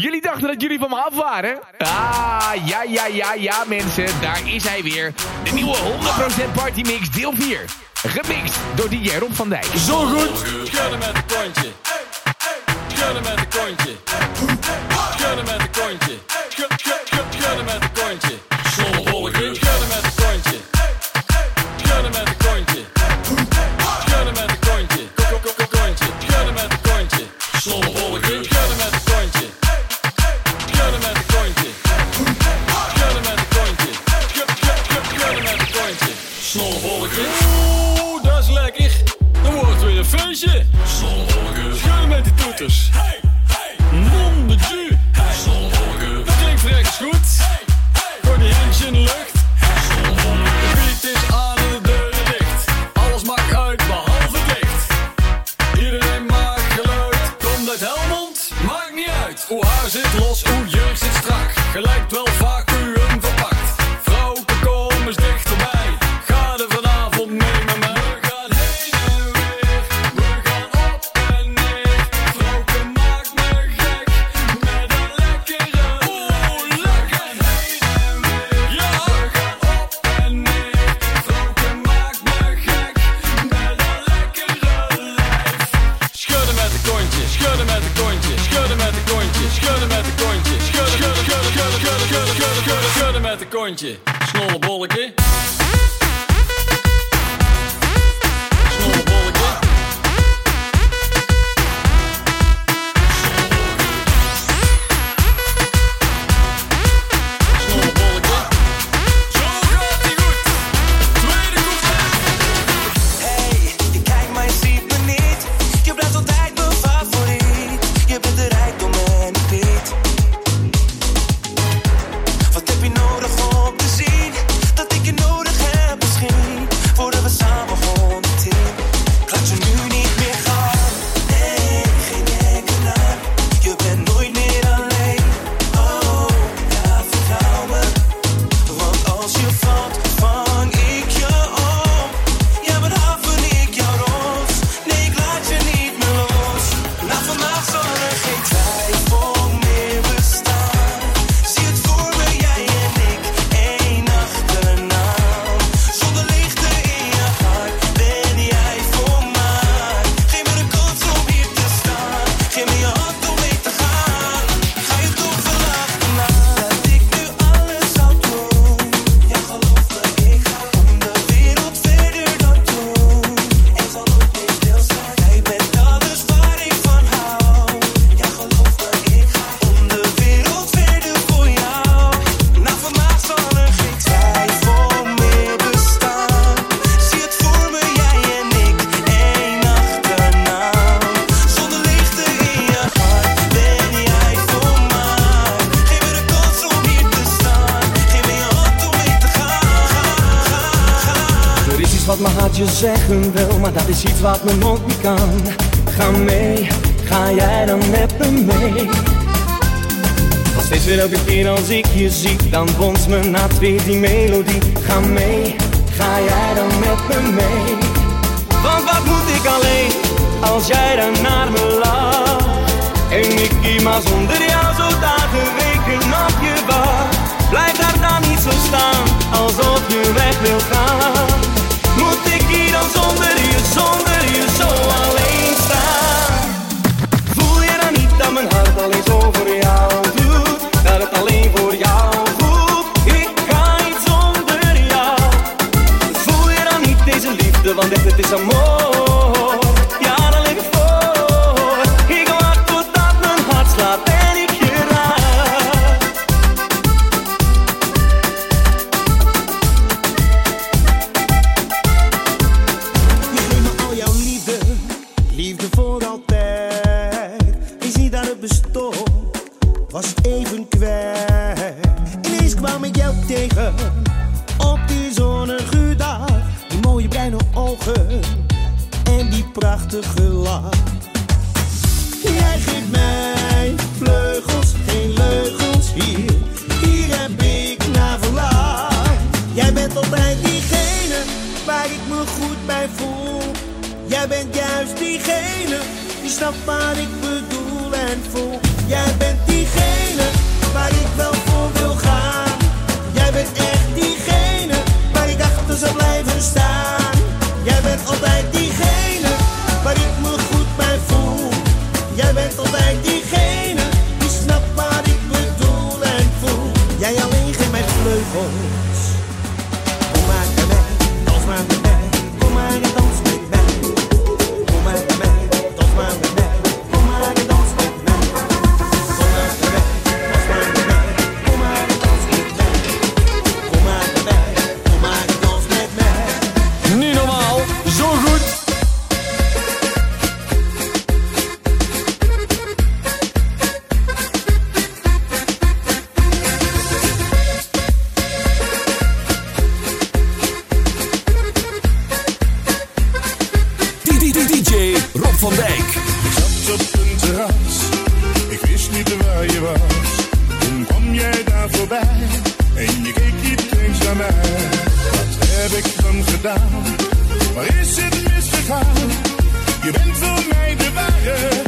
Jullie dachten dat jullie van me af waren? Ah, ja, ja, ja, ja, mensen. Daar is hij weer. De nieuwe 100% Party Mix, deel 4. Gemixt door DJ Rob van Dijk. Zo goed. Schudden met een kontje. Schudden met een kontje. Schudden met een kontje. Schudden. Circus. vedi me je was. Toen kwam jij daar voorbij en je keek niet eens naar mij. Wat heb ik dan gedaan? Waar is het misgegaan? Je bent voor mij de ware.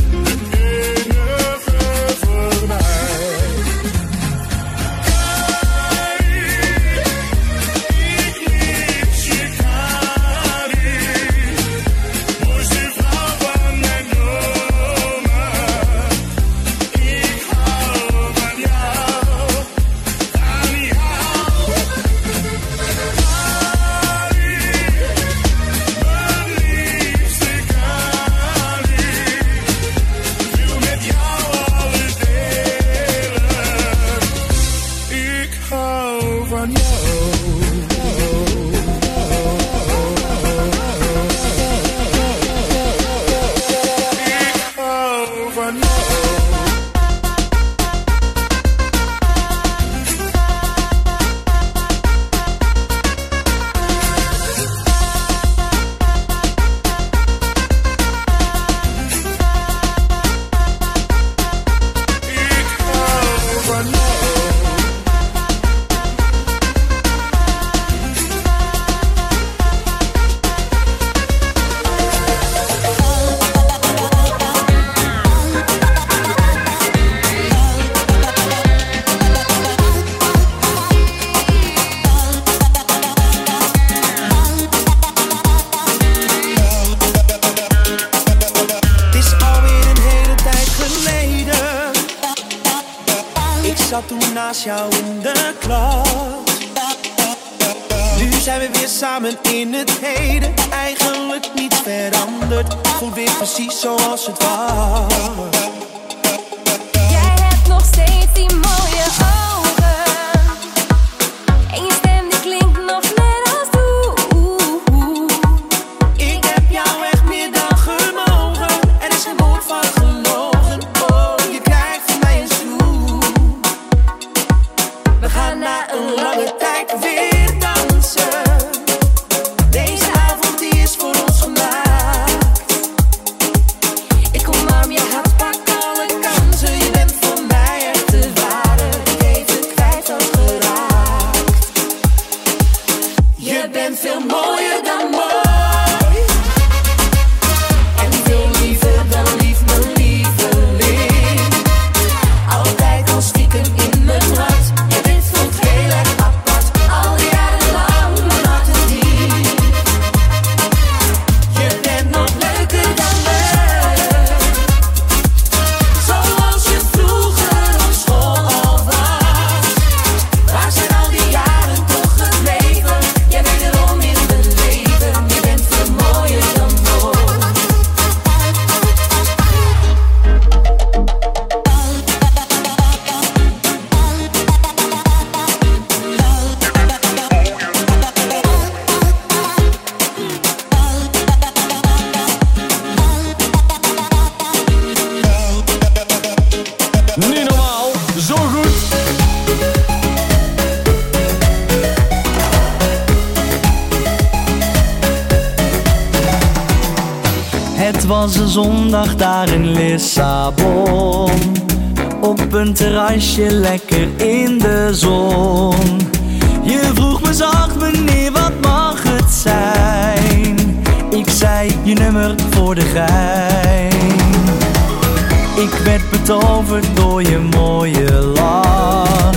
door je mooie lach.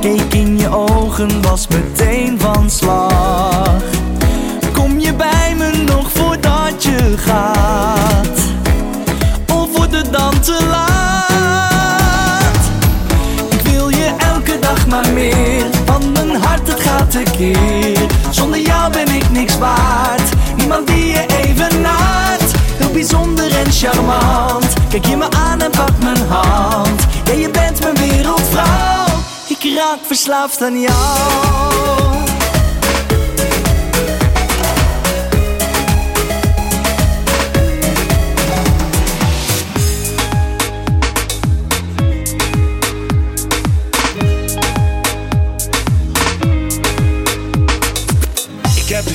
Keek in je ogen, was meteen van slag. Kom je bij me nog voordat je gaat? Of wordt het dan te laat? Ik wil je elke dag maar meer, want mijn hart het gaat tekeer. Zonder jou ben ik niks waard, niemand die je even naart. Heel bijzonder en charmant Kijk je me aan en pak mijn hand. Ja, je bent mijn wereldvrouw. Ik raak verslaafd aan jou.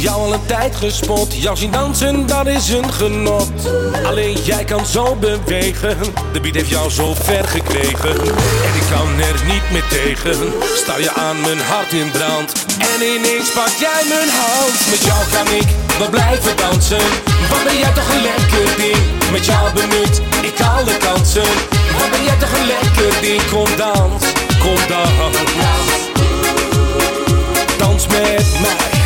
jou al een tijd gespot. Jou zien dansen, dat is een genot. Alleen jij kan zo bewegen. De beat heeft jou zo ver gekregen En ik kan er niet meer tegen. Sta je aan mijn hart in brand. En ineens pak jij mijn hand. Met jou kan ik, we blijven dansen. Wat ben jij toch een lekker ding. Met jou benut, ik alle kansen. Wat ben jij toch een lekker ding. Kom dans, kom dans. Dans met mij.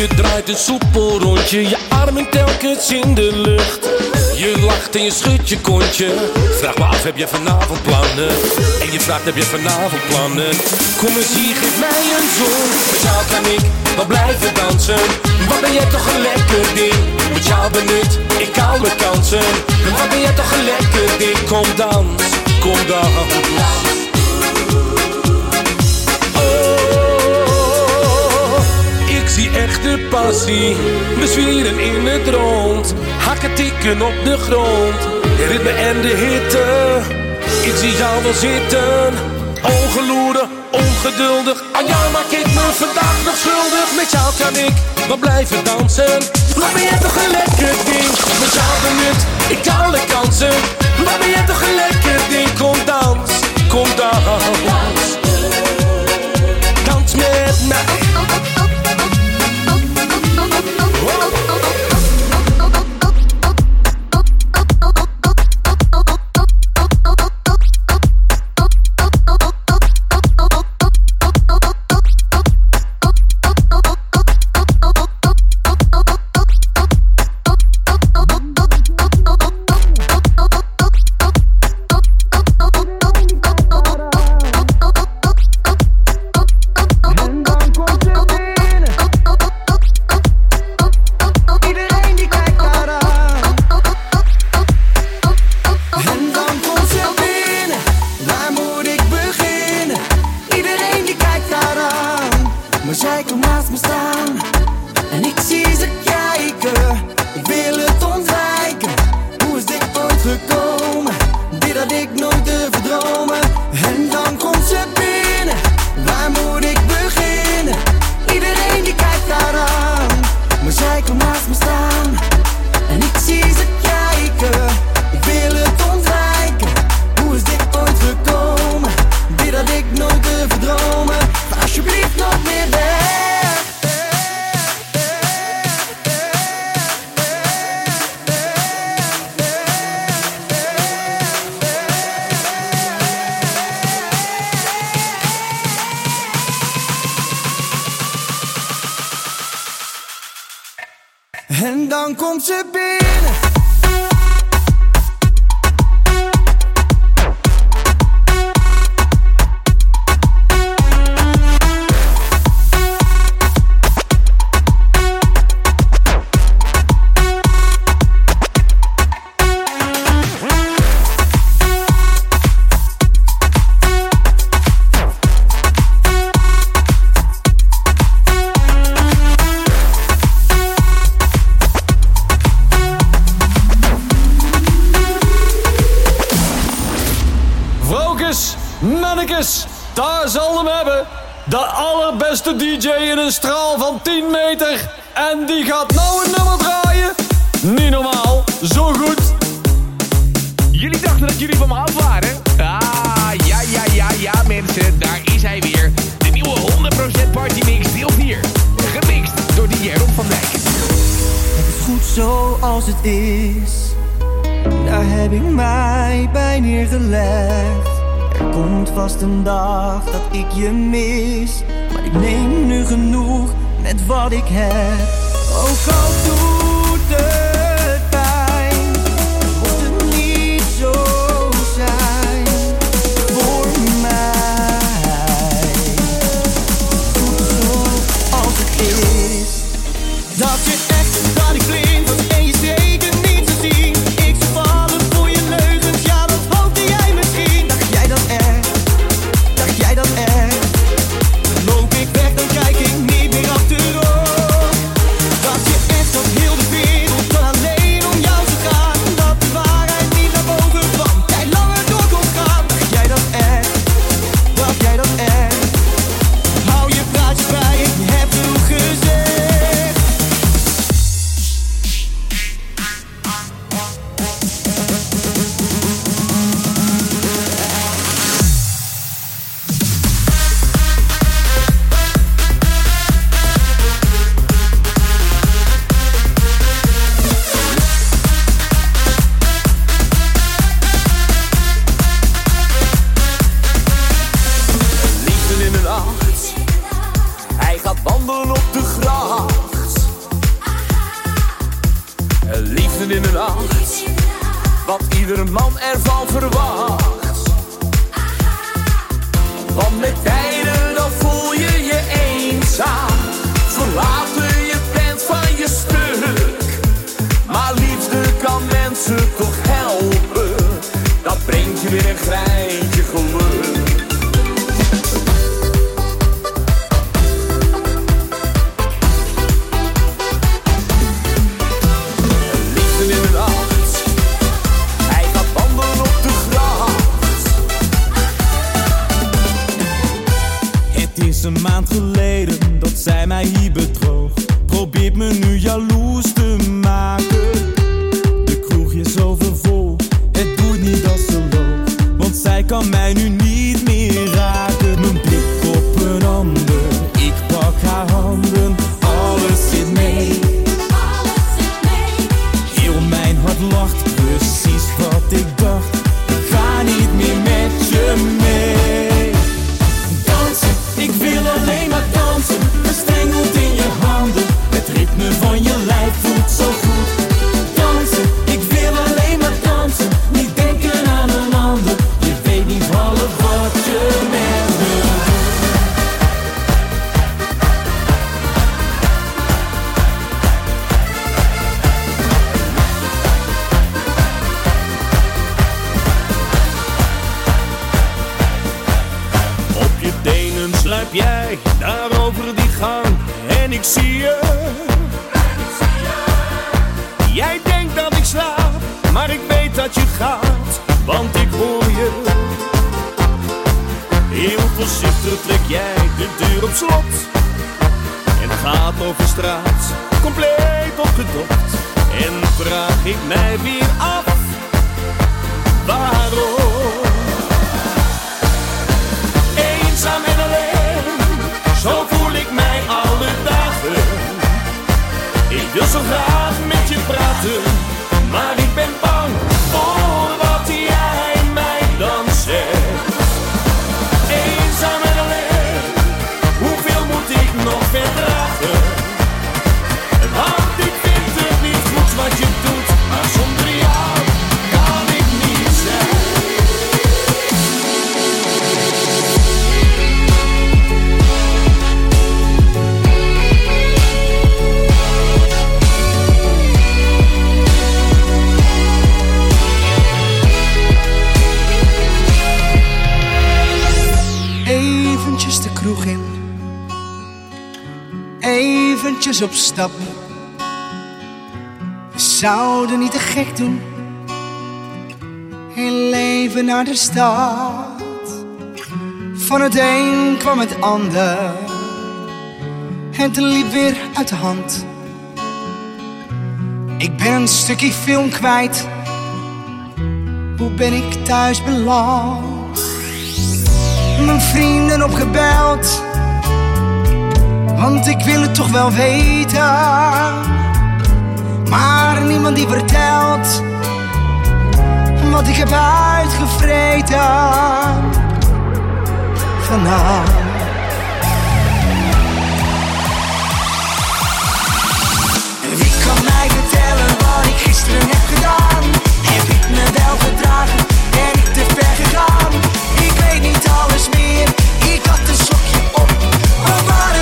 Je draait een soepel rondje, je armen telkens in de lucht. Je lacht en je schudt je kontje. Vraag me af, heb je vanavond plannen? En je vraagt, heb je vanavond plannen? Kom eens hier, geef mij een zoen. Met jou kan ik wel blijven dansen. Wat ben jij toch een lekker ding? Met jou benut ik alle kansen. Wat ben jij toch een lekker ding? Kom dans, kom dans. Echte passie. We zwieren in het rond. Hakken tikken op de grond. Ritme en de hitte. Ik zie jou wel zitten. Ogen loeren, ongeduldig. Aan jou maak ik me vandaag nog schuldig. Met jou kan ik wel blijven dansen. Wat ben jij toch een lekker ding. Met jou benut ik alle kansen. Wat ben jij toch een lekker ding. Kom dans, kom dans. Dans met mij. わらったぞ! DJ in een straal van 10 meter. En die gaat nou een nummer draaien. Niet normaal, zo goed. Jullie dachten dat jullie van me af waren? Ah, ja, ja, ja, ja, mensen. Daar is hij weer. De nieuwe 100% Party Mix deel 4. Gemixt door DJ Rob van Dijk. Het is goed zoals het is. Daar heb ik mij bij neergelegd. Er komt vast een dag dat ik je mis. Neem nu genoeg met wat ik heb. Ook al doet trek jij de deur op slot. En gaat over straat, compleet opgedopt. En vraag ik mij weer af, waarom? op stap. We zouden niet te gek doen. Heel leven naar de stad. Van het een kwam het ander. Het liep weer uit de hand. Ik ben een stukje film kwijt. Hoe ben ik thuis beland? Mijn vrienden opgebeld want ik wil het toch wel weten. Maar niemand die vertelt wat ik heb uitgevreten Vanaf wie kan mij vertellen wat ik gisteren heb gedaan? Heb ik me wel gedragen? Ben ik te ver gegaan? Ik weet niet alles meer. Ik had een sokje op. Oh,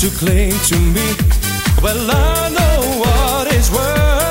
to cling to me. Well, I know what is worth.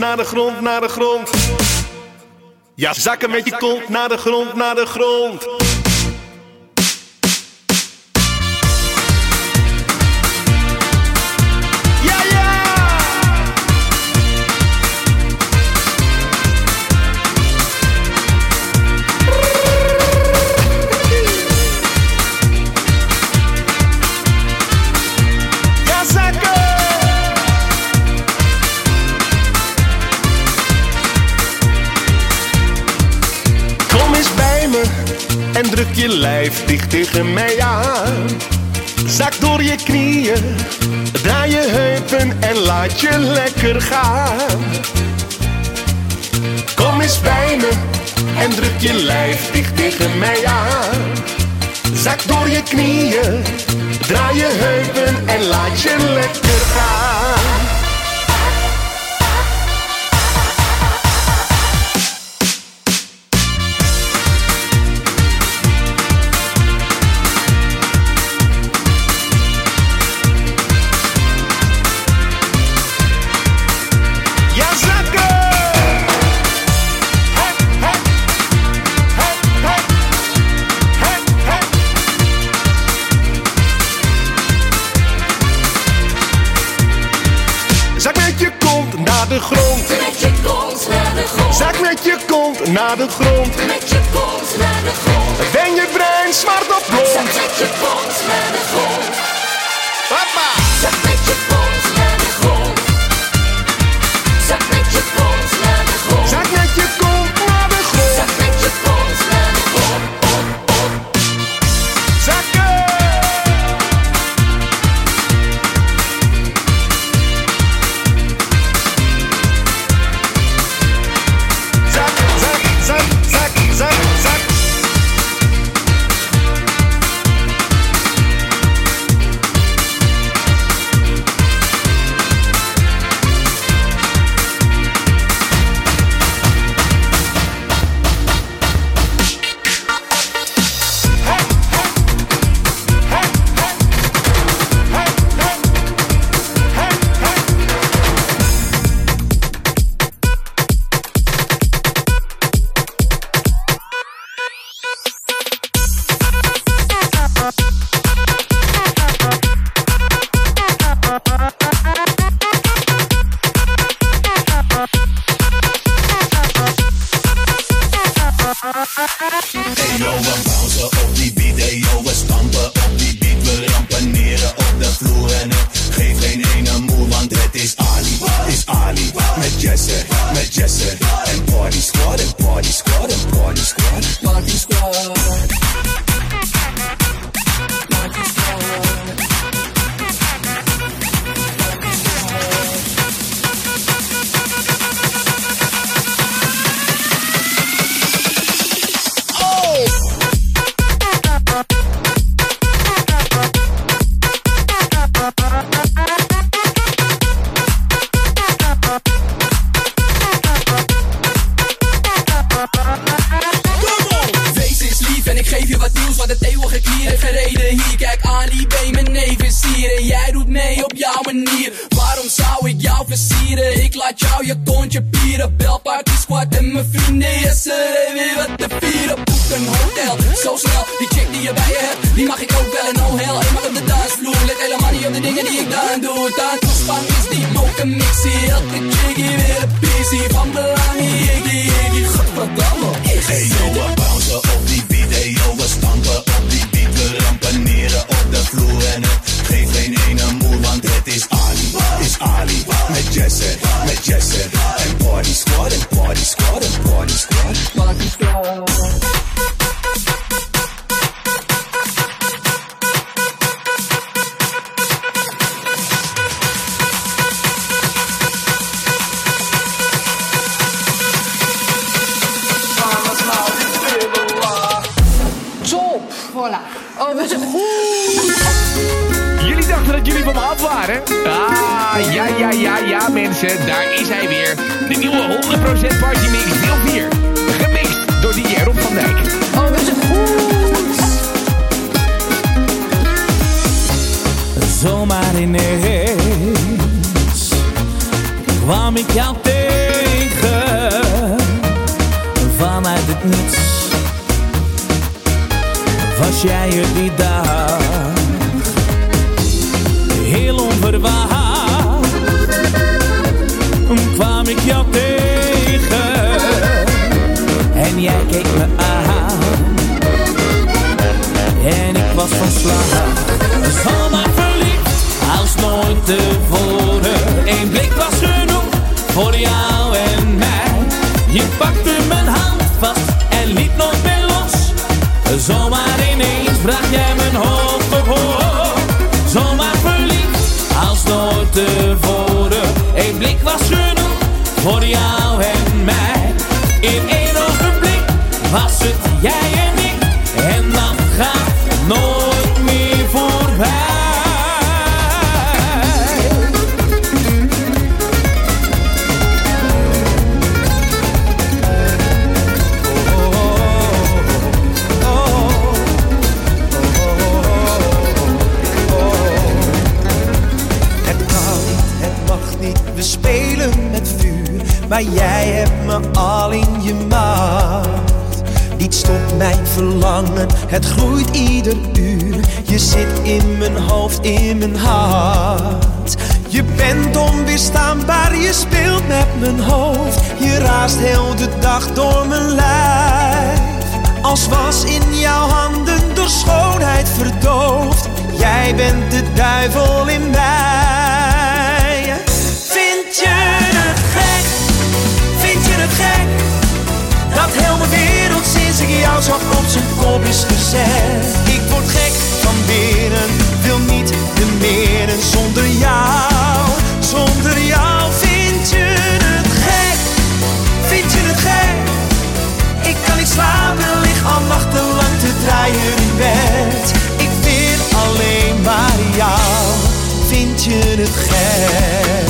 naar de grond, naar de grond. Ja, zakken met je kont naar de grond, naar de grond. mij aan. Zak door je knieën, draai je heupen en laat je lekker gaan. Kom eens bij me en druk je lijf dicht tegen mij aan. Zak door je knieën, draai je heupen en laat je lekker gaan. de grond. Ik jou tegen en jij keek me aan en ik was van slag. Voor jou en mij. In één ogenblik was het jij het groeit ieder uur. Je zit in mijn hoofd, in mijn hart. Je bent onweerstaanbaar, je speelt met mijn hoofd. Je raast heel de dag door mijn lijf. Als was in jouw handen door schoonheid verdoofd. Jij bent de duivel in mij. Vind je het gek? Vind je het gek? Dat heel mijn sinds ik jou op zijn kop is gezet. Ik word gek van binnen, wil niet de meren zonder jou. Zonder jou vind je het gek? Vind je het gek? Ik kan niet slapen, lig al nachtenlang te draaien in bed. Ik wil alleen maar jou. Vind je het gek?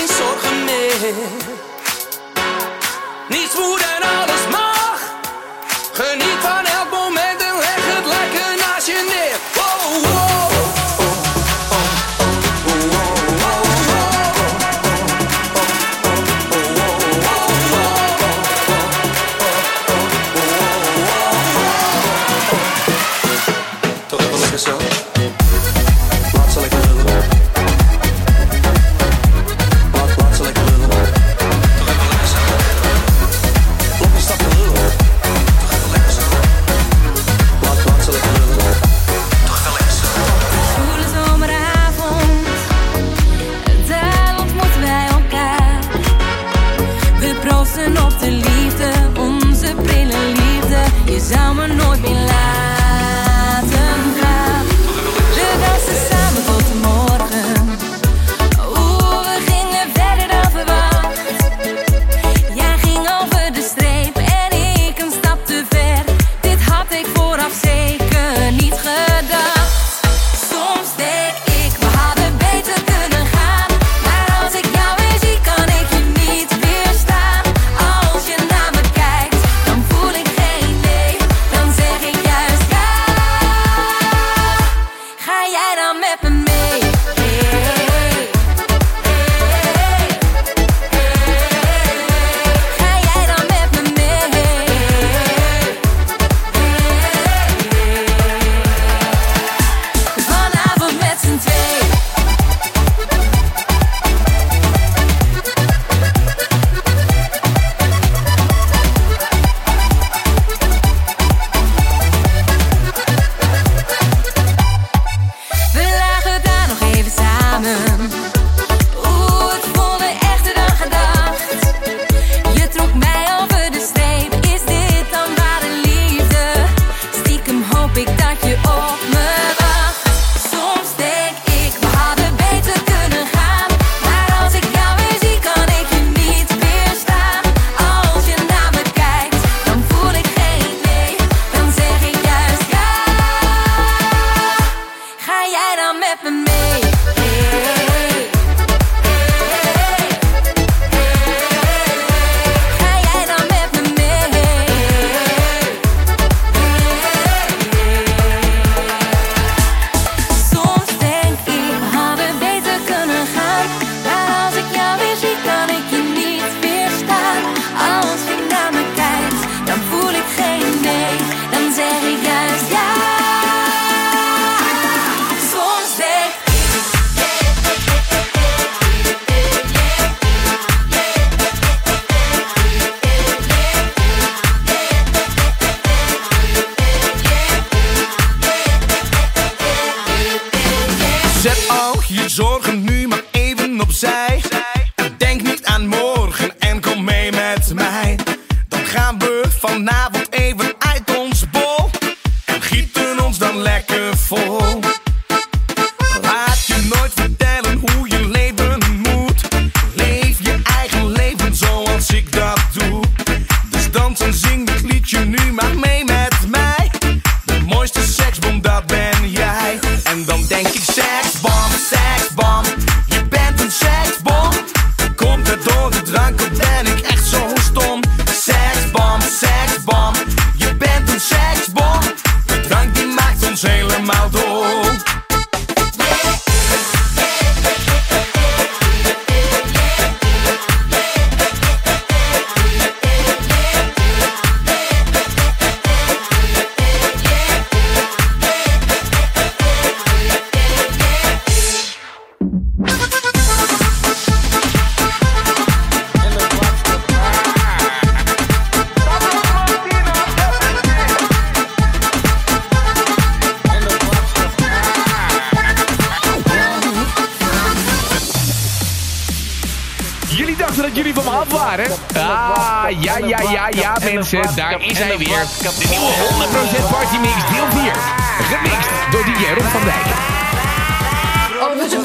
Geen zorgen meer. daar is hij weer. De nieuwe 100% Party Mix deel 4. Gemixt door DJ Rob van Dijk. Oh, dat is een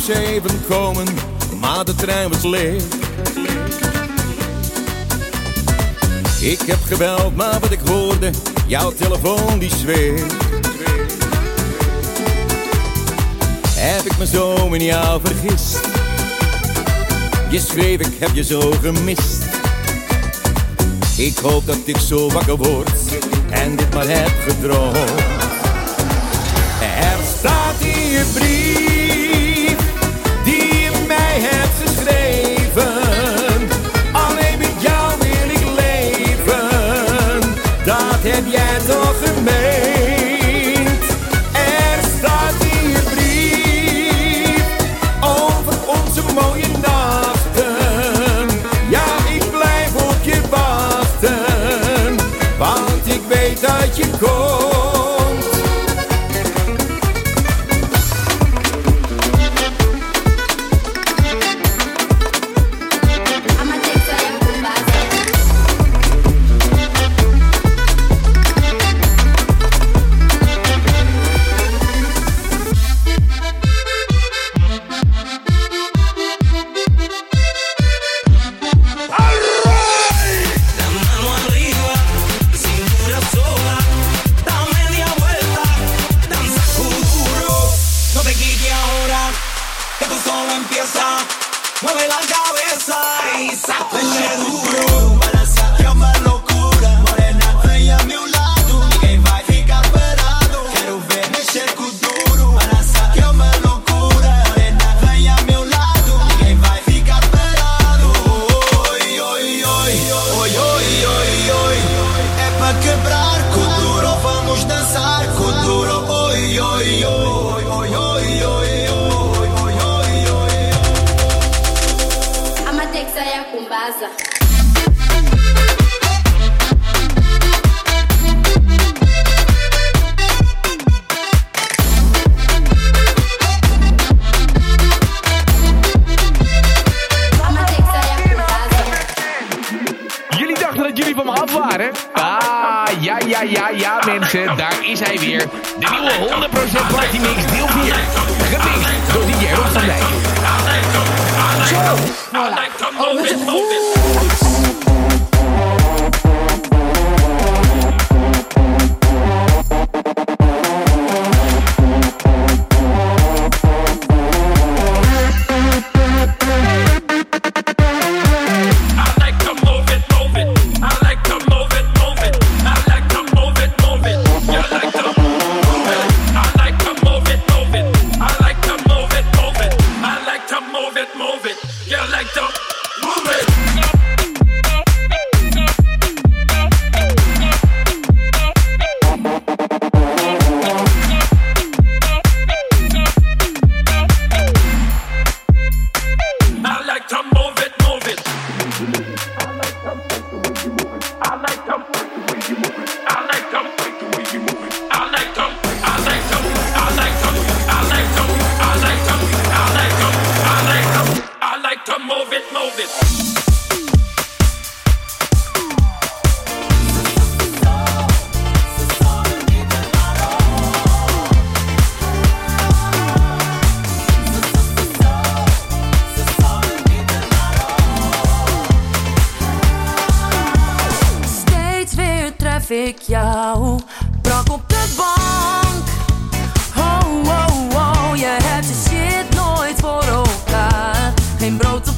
zeven komen, maar de trein was leeg. Ik heb gebeld, maar wat ik hoorde, jouw telefoon die zweeft. Heb ik me zo in jou vergist? Je schreef, ik heb je zo gemist. Ik hoop dat ik zo wakker word en dit maar heb gedroomd. Er staat in je brief. Vamos dançar cultura, oi, oi, oi, oi, oi, oi, oi. É a cumbaza. Daar is hij weer. De nieuwe 100% Party Mix deel 4. Gemixt door DJ Rob van Dijk. Zo! ik jou brak op de bank. Oh, oh, oh, je hebt je shit nooit voor elkaar. Geen brood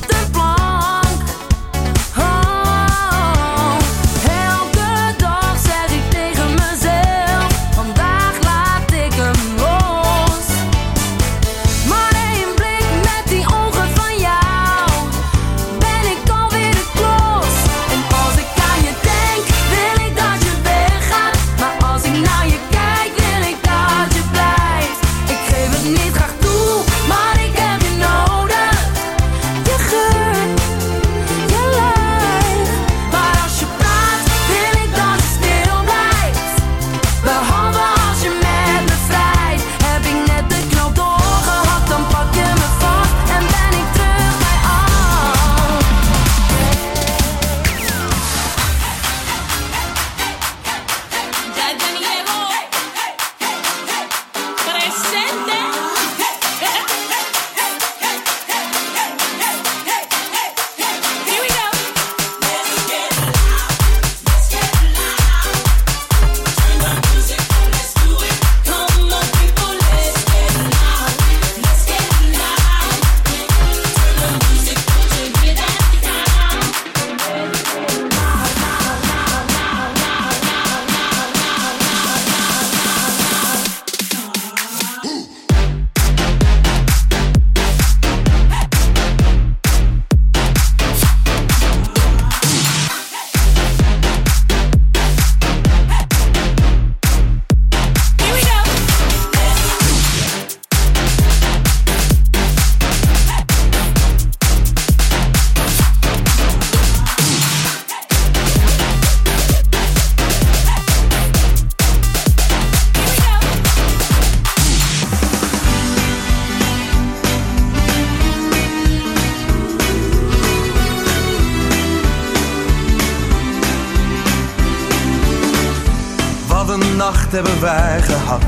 hebben wij gehad,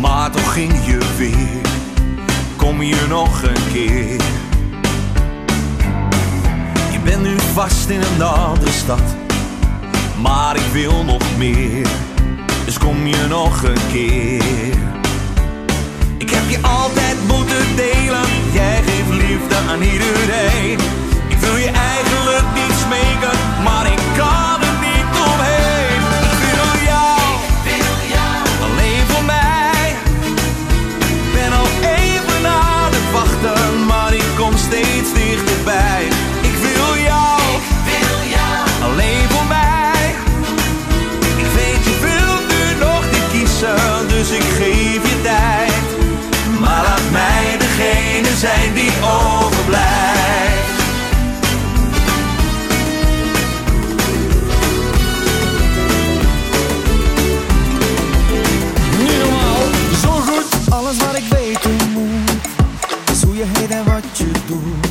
maar toch ging je weer. Kom je nog een keer? Je bent nu vast in een andere stad, maar ik wil nog meer. Dus kom je nog een keer? Ik heb je altijd moeten delen, jij geeft liefde aan iedereen. Ik wil je eigenlijk niets smeken, maar ik tudo.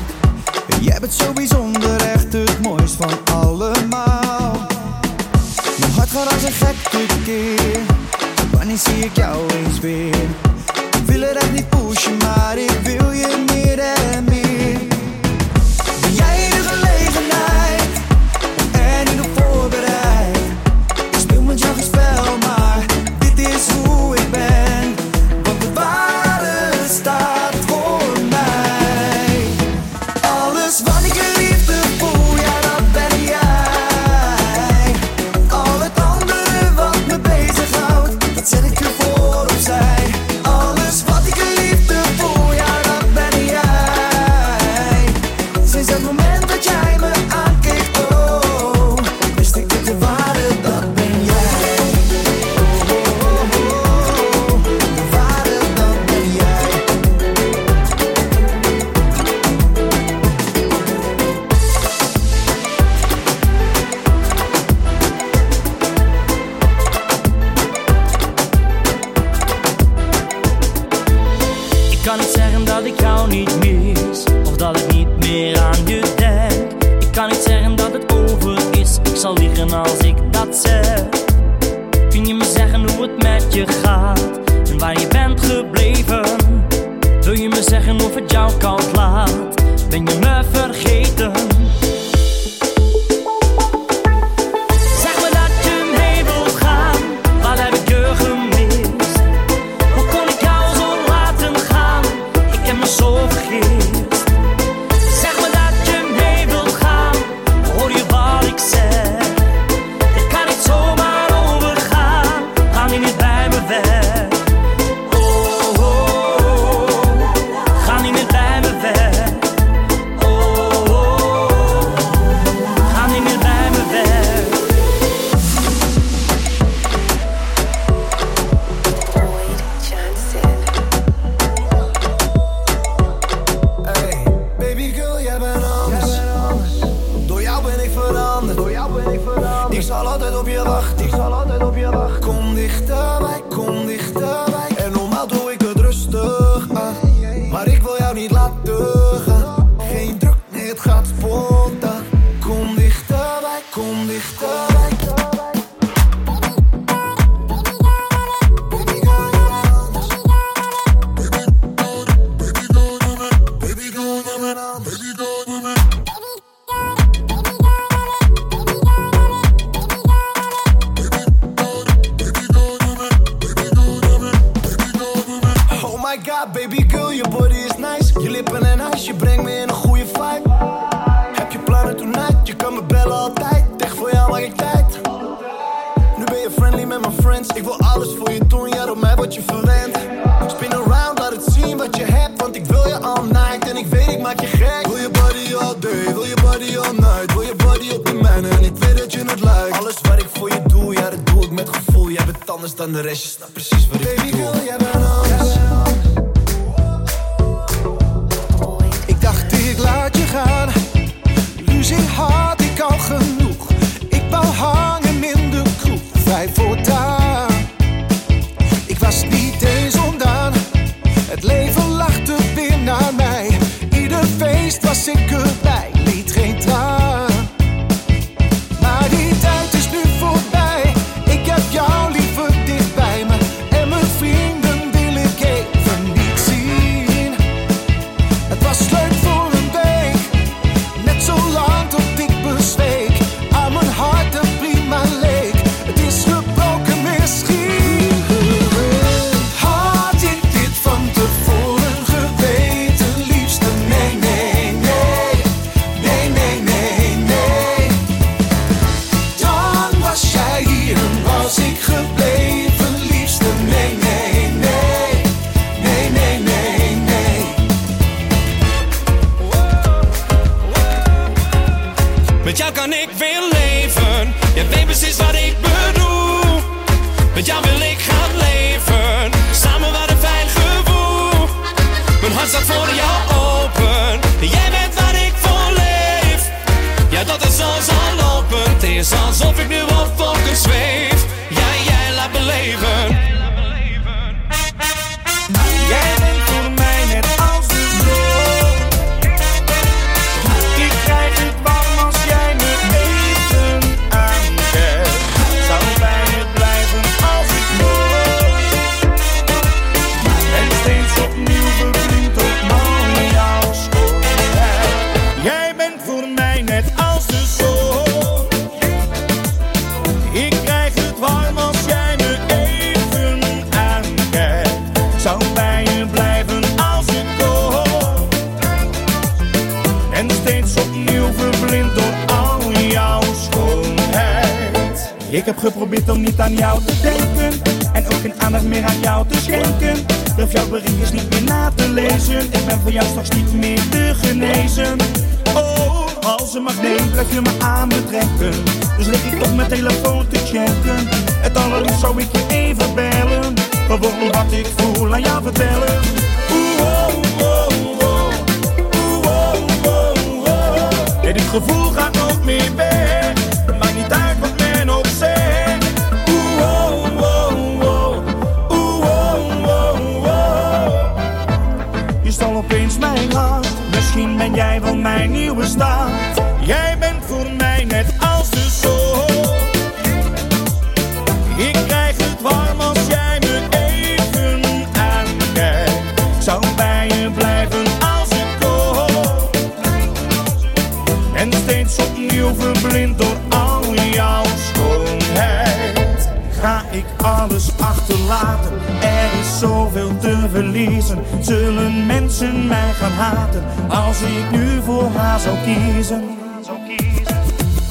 alles achterlaten. Er is zoveel te verliezen. Zullen mensen mij gaan haten als ik nu voor haar zou kiezen?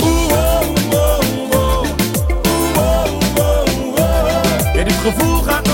Oeh, oh, oh, oh, oh, dit gevoel gaat